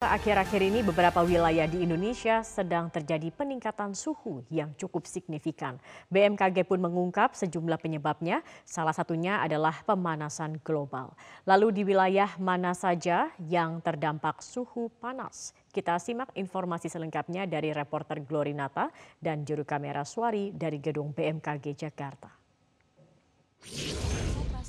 Akhir-akhir ini beberapa wilayah di Indonesia sedang terjadi peningkatan suhu yang cukup signifikan. BMKG pun mengungkap sejumlah penyebabnya, salah satunya adalah pemanasan global. Lalu di wilayah mana saja yang terdampak suhu panas? Kita simak informasi selengkapnya dari reporter Glorinata dan juru kamera Suari dari gedung BMKG Jakarta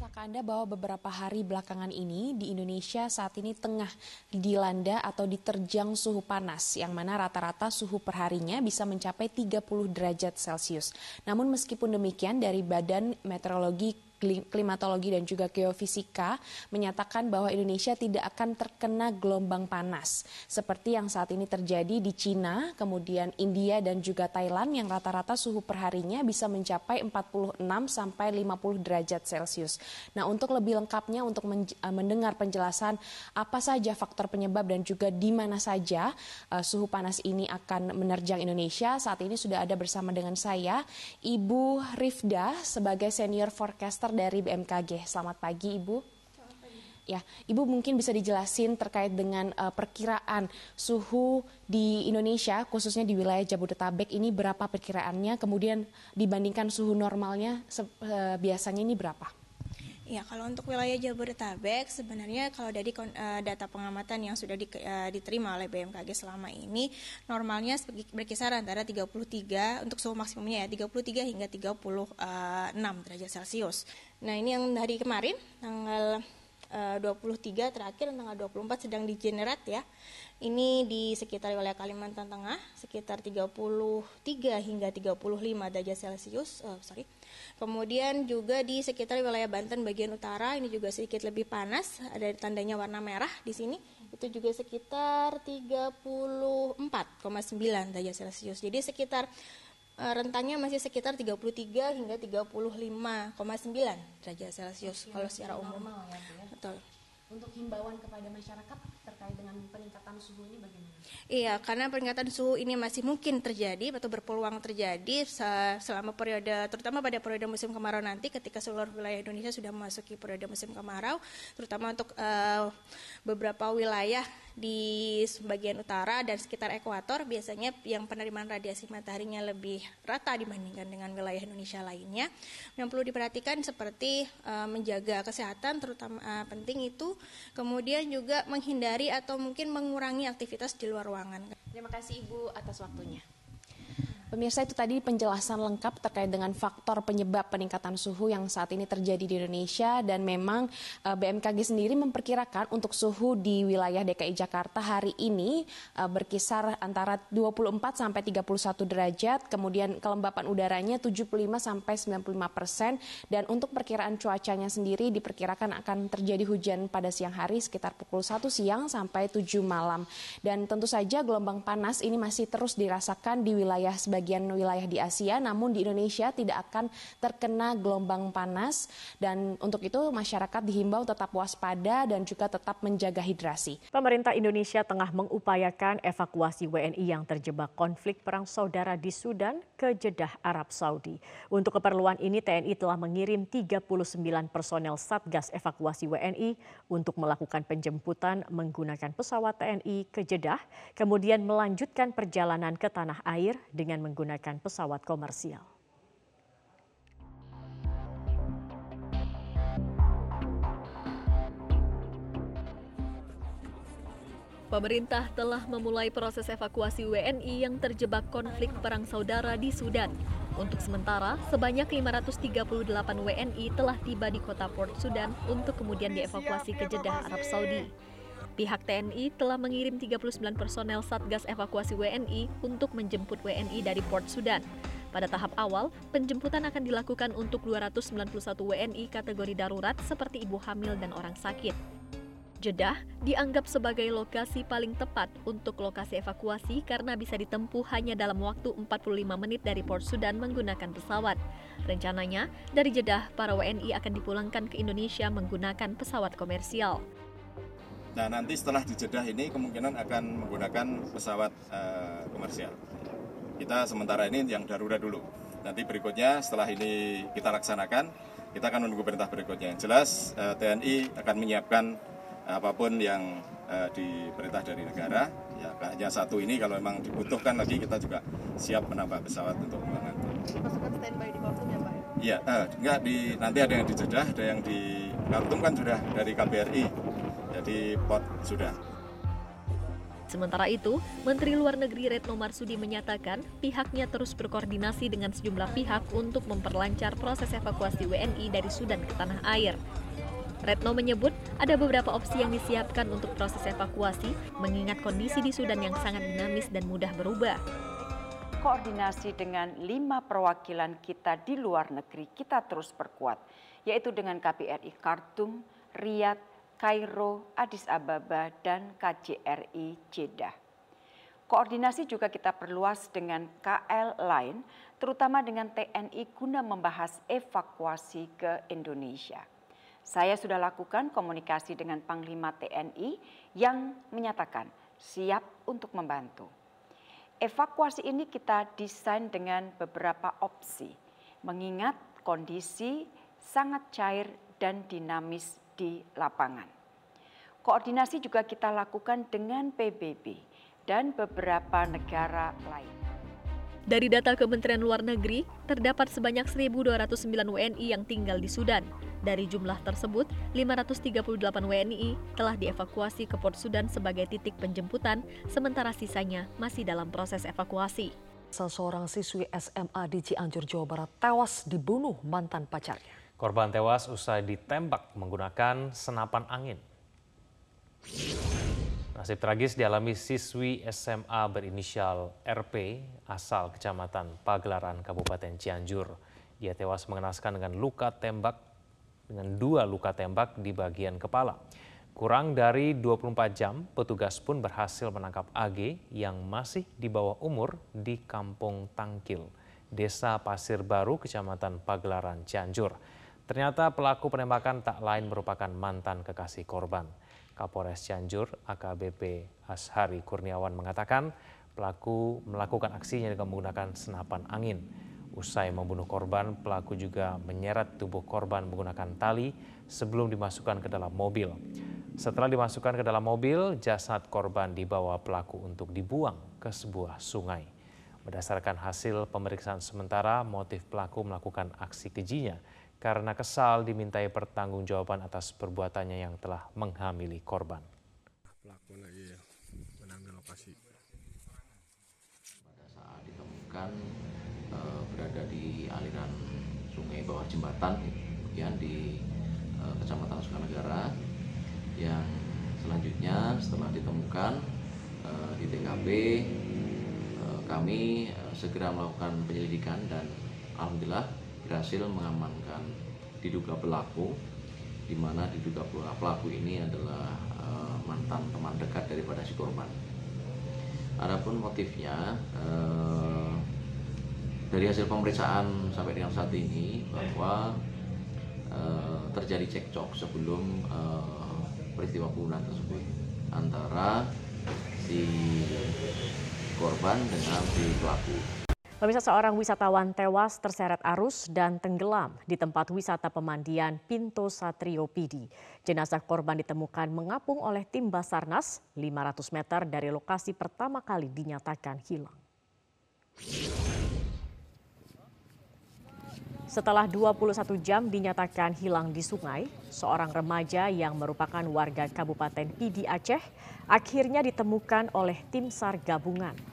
tahukah Anda bahwa beberapa hari belakangan ini di Indonesia saat ini tengah dilanda atau diterjang suhu panas yang mana rata-rata suhu perharinya bisa mencapai 30 derajat Celcius. Namun meskipun demikian dari Badan Meteorologi Klimatologi dan juga Geofisika menyatakan bahwa Indonesia tidak akan terkena gelombang panas seperti yang saat ini terjadi di Cina, kemudian India dan juga Thailand yang rata-rata suhu perharinya bisa mencapai 46 sampai 50 derajat Celcius. Nah, untuk lebih lengkapnya untuk eh, mendengar penjelasan apa saja faktor penyebab dan juga di mana saja uh, suhu panas ini akan menerjang Indonesia, saat ini sudah ada bersama dengan saya Ibu Rifda sebagai senior forecaster dari BMKG. Selamat pagi Ibu. Ya, Ibu mungkin bisa dijelasin terkait dengan uh, perkiraan suhu di Indonesia, khususnya di wilayah Jabodetabek ini berapa perkiraannya, kemudian dibandingkan suhu normalnya uh, biasanya ini berapa? Ya, kalau untuk wilayah Jabodetabek sebenarnya kalau dari uh, data pengamatan yang sudah uh, diterima oleh BMKG selama ini normalnya berkisar antara 33 untuk suhu maksimumnya ya 33 hingga 36 uh, derajat Celcius. Nah, ini yang dari kemarin tanggal uh, 23 terakhir dan tanggal 24 sedang digenerat ya. Ini di sekitar wilayah Kalimantan Tengah sekitar 33 hingga 35 derajat Celcius, uh, sorry Kemudian juga di sekitar wilayah Banten bagian utara ini juga sedikit lebih panas, ada tandanya warna merah di sini. Itu juga sekitar 34,9 derajat Celcius. Jadi sekitar rentannya masih sekitar 33 hingga 35,9 derajat Celcius kalau secara umum. Ya, ya? Betul. Untuk himbauan kepada masyarakat terkait dengan peningkatan suhu ini bagaimana? Iya, karena peningkatan suhu ini masih mungkin terjadi atau berpeluang terjadi selama periode, terutama pada periode musim kemarau nanti, ketika seluruh wilayah Indonesia sudah memasuki periode musim kemarau, terutama untuk uh, beberapa wilayah di bagian utara dan sekitar ekuator biasanya yang penerimaan radiasi mataharinya lebih rata dibandingkan dengan wilayah Indonesia lainnya. Yang perlu diperhatikan seperti uh, menjaga kesehatan terutama uh, penting itu, kemudian juga menghindari atau mungkin mengurangi aktivitas di luar ruangan. Terima kasih Ibu atas waktunya. Pemirsa itu tadi penjelasan lengkap terkait dengan faktor penyebab peningkatan suhu yang saat ini terjadi di Indonesia. Dan memang eh, BMKG sendiri memperkirakan untuk suhu di wilayah DKI Jakarta hari ini eh, berkisar antara 24 sampai 31 derajat, kemudian kelembapan udaranya 75 sampai 95 persen. Dan untuk perkiraan cuacanya sendiri diperkirakan akan terjadi hujan pada siang hari sekitar pukul 1 siang sampai 7 malam. Dan tentu saja gelombang panas ini masih terus dirasakan di wilayah sebagian sebagian wilayah di Asia, namun di Indonesia tidak akan terkena gelombang panas dan untuk itu masyarakat dihimbau tetap waspada dan juga tetap menjaga hidrasi. Pemerintah Indonesia tengah mengupayakan evakuasi WNI yang terjebak konflik perang saudara di Sudan ke Jeddah, Arab Saudi. Untuk keperluan ini TNI telah mengirim 39 personel Satgas evakuasi WNI untuk melakukan penjemputan menggunakan pesawat TNI ke Jeddah, kemudian melanjutkan perjalanan ke tanah air dengan menggunakan pesawat komersial. Pemerintah telah memulai proses evakuasi WNI yang terjebak konflik perang saudara di Sudan. Untuk sementara, sebanyak 538 WNI telah tiba di kota Port Sudan untuk kemudian dievakuasi ke Jeddah, Arab Saudi. Pihak TNI telah mengirim 39 personel Satgas Evakuasi WNI untuk menjemput WNI dari Port Sudan. Pada tahap awal, penjemputan akan dilakukan untuk 291 WNI kategori darurat seperti ibu hamil dan orang sakit. Jeddah dianggap sebagai lokasi paling tepat untuk lokasi evakuasi karena bisa ditempuh hanya dalam waktu 45 menit dari Port Sudan menggunakan pesawat. Rencananya, dari Jeddah, para WNI akan dipulangkan ke Indonesia menggunakan pesawat komersial. Nah nanti setelah di Jeddah ini kemungkinan akan menggunakan pesawat uh, komersial. Kita sementara ini yang darurat dulu. Nanti berikutnya setelah ini kita laksanakan, kita akan menunggu perintah berikutnya. Yang jelas uh, eh, TNI akan menyiapkan apa pun yang uh, di perintah dari negara ya hanya satu ini kalau memang dibutuhkan lagi kita juga siap menambah pesawat untuk mengangkut. Pasukan standby di Khartoum ya Pak? Iya, eh, enggak di nanti ada yang di Jeddah, ada yang di Khartoum kan sudah dari KBRI, jadi port sudah. Sementara itu, Menteri Luar Negeri Retno Marsudi menyatakan pihaknya terus berkoordinasi dengan sejumlah pihak untuk memperlancar proses evakuasi WNI dari Sudan ke tanah air. Retno menyebut ada beberapa opsi yang disiapkan untuk proses evakuasi, mengingat kondisi di Sudan yang sangat dinamis dan mudah berubah. Koordinasi dengan lima perwakilan kita di luar negeri kita terus perkuat, yaitu dengan KBRI Khartoum, Riyadh, Kairo, Addis Ababa, dan KJRI Jeddah. Koordinasi juga kita perluas dengan KL lain, terutama dengan TNI guna membahas evakuasi ke Indonesia. Saya sudah lakukan komunikasi dengan Panglima TNI yang menyatakan siap untuk membantu. Evakuasi ini kita desain dengan beberapa opsi, mengingat kondisi sangat cair dan dinamis di lapangan. Koordinasi juga kita lakukan dengan PBB dan beberapa negara lain. Dari data Kementerian Luar Negeri, terdapat sebanyak 1.209 WNI yang tinggal di Sudan. Dari jumlah tersebut, 538 WNI telah dievakuasi ke Port Sudan sebagai titik penjemputan, sementara sisanya masih dalam proses evakuasi. Seseorang siswi SMA di Cianjur, Jawa Barat tewas dibunuh mantan pacarnya. Korban tewas usai ditembak menggunakan senapan angin. Nasib tragis dialami siswi SMA berinisial RP asal Kecamatan Pagelaran, Kabupaten Cianjur. Dia tewas mengenaskan dengan luka tembak dengan dua luka tembak di bagian kepala. Kurang dari 24 jam, petugas pun berhasil menangkap AG yang masih di bawah umur di Kampung Tangkil, Desa Pasir Baru, Kecamatan Pagelaran, Cianjur. Ternyata pelaku penembakan tak lain merupakan mantan kekasih korban. Kapolres Cianjur, AKBP Ashari Kurniawan mengatakan pelaku melakukan aksinya dengan menggunakan senapan angin. Usai membunuh korban, pelaku juga menyeret tubuh korban menggunakan tali sebelum dimasukkan ke dalam mobil. Setelah dimasukkan ke dalam mobil, jasad korban dibawa pelaku untuk dibuang ke sebuah sungai. Berdasarkan hasil pemeriksaan sementara, motif pelaku melakukan aksi kejinya karena kesal dimintai pertanggungjawaban atas perbuatannya yang telah menghamili korban. Pelaku lagi ya, menanggal lokasi. Pada saat ditemukan berada di aliran sungai bawah jembatan ya di uh, Kecamatan Sukanegara yang selanjutnya setelah ditemukan uh, di TKP kami segera melakukan penyelidikan dan alhamdulillah berhasil mengamankan diduga pelaku di mana diduga pelaku ini adalah uh, mantan teman dekat daripada si korban. Adapun motifnya uh, dari hasil pemeriksaan sampai dengan saat ini bahwa uh, terjadi cekcok sebelum peristiwa pembunuhan tersebut antara si korban dengan si pelaku. Pemirsa seorang wisatawan tewas terseret arus dan tenggelam di tempat wisata pemandian Pinto Satrio Pidi. Jenazah korban ditemukan mengapung oleh tim Basarnas 500 meter dari lokasi pertama kali dinyatakan hilang. Setelah 21 jam dinyatakan hilang di sungai, seorang remaja yang merupakan warga Kabupaten Pidi Aceh akhirnya ditemukan oleh tim SAR gabungan.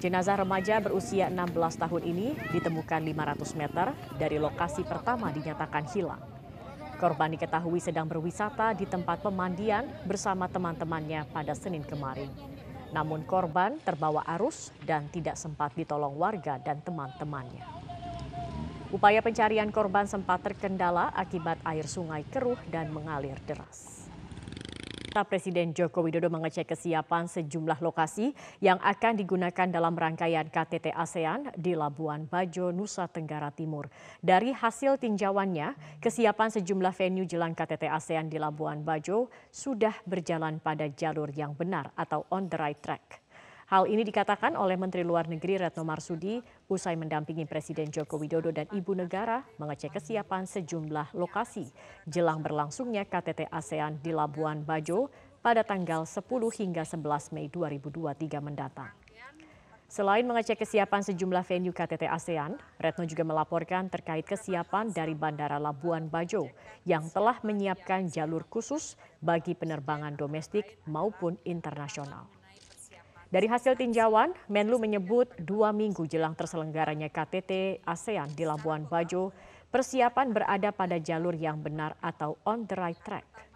Jenazah remaja berusia 16 tahun ini ditemukan 500 meter dari lokasi pertama dinyatakan hilang. Korban diketahui sedang berwisata di tempat pemandian bersama teman-temannya pada Senin kemarin. Namun korban terbawa arus dan tidak sempat ditolong warga dan teman-temannya. Upaya pencarian korban sempat terkendala akibat air sungai keruh dan mengalir deras. Presiden Joko Widodo mengecek kesiapan sejumlah lokasi yang akan digunakan dalam rangkaian KTT ASEAN di Labuan Bajo, Nusa Tenggara Timur. Dari hasil tinjauannya, kesiapan sejumlah venue jelang KTT ASEAN di Labuan Bajo sudah berjalan pada jalur yang benar atau on the right track. Hal ini dikatakan oleh Menteri Luar Negeri Retno Marsudi usai mendampingi Presiden Joko Widodo dan Ibu Negara mengecek kesiapan sejumlah lokasi jelang berlangsungnya KTT ASEAN di Labuan Bajo pada tanggal 10 hingga 11 Mei 2023 mendatang. Selain mengecek kesiapan sejumlah venue KTT ASEAN, Retno juga melaporkan terkait kesiapan dari Bandara Labuan Bajo yang telah menyiapkan jalur khusus bagi penerbangan domestik maupun internasional. Dari hasil tinjauan, Menlu menyebut dua minggu jelang terselenggaranya KTT ASEAN di Labuan Bajo, persiapan berada pada jalur yang benar atau on the right track.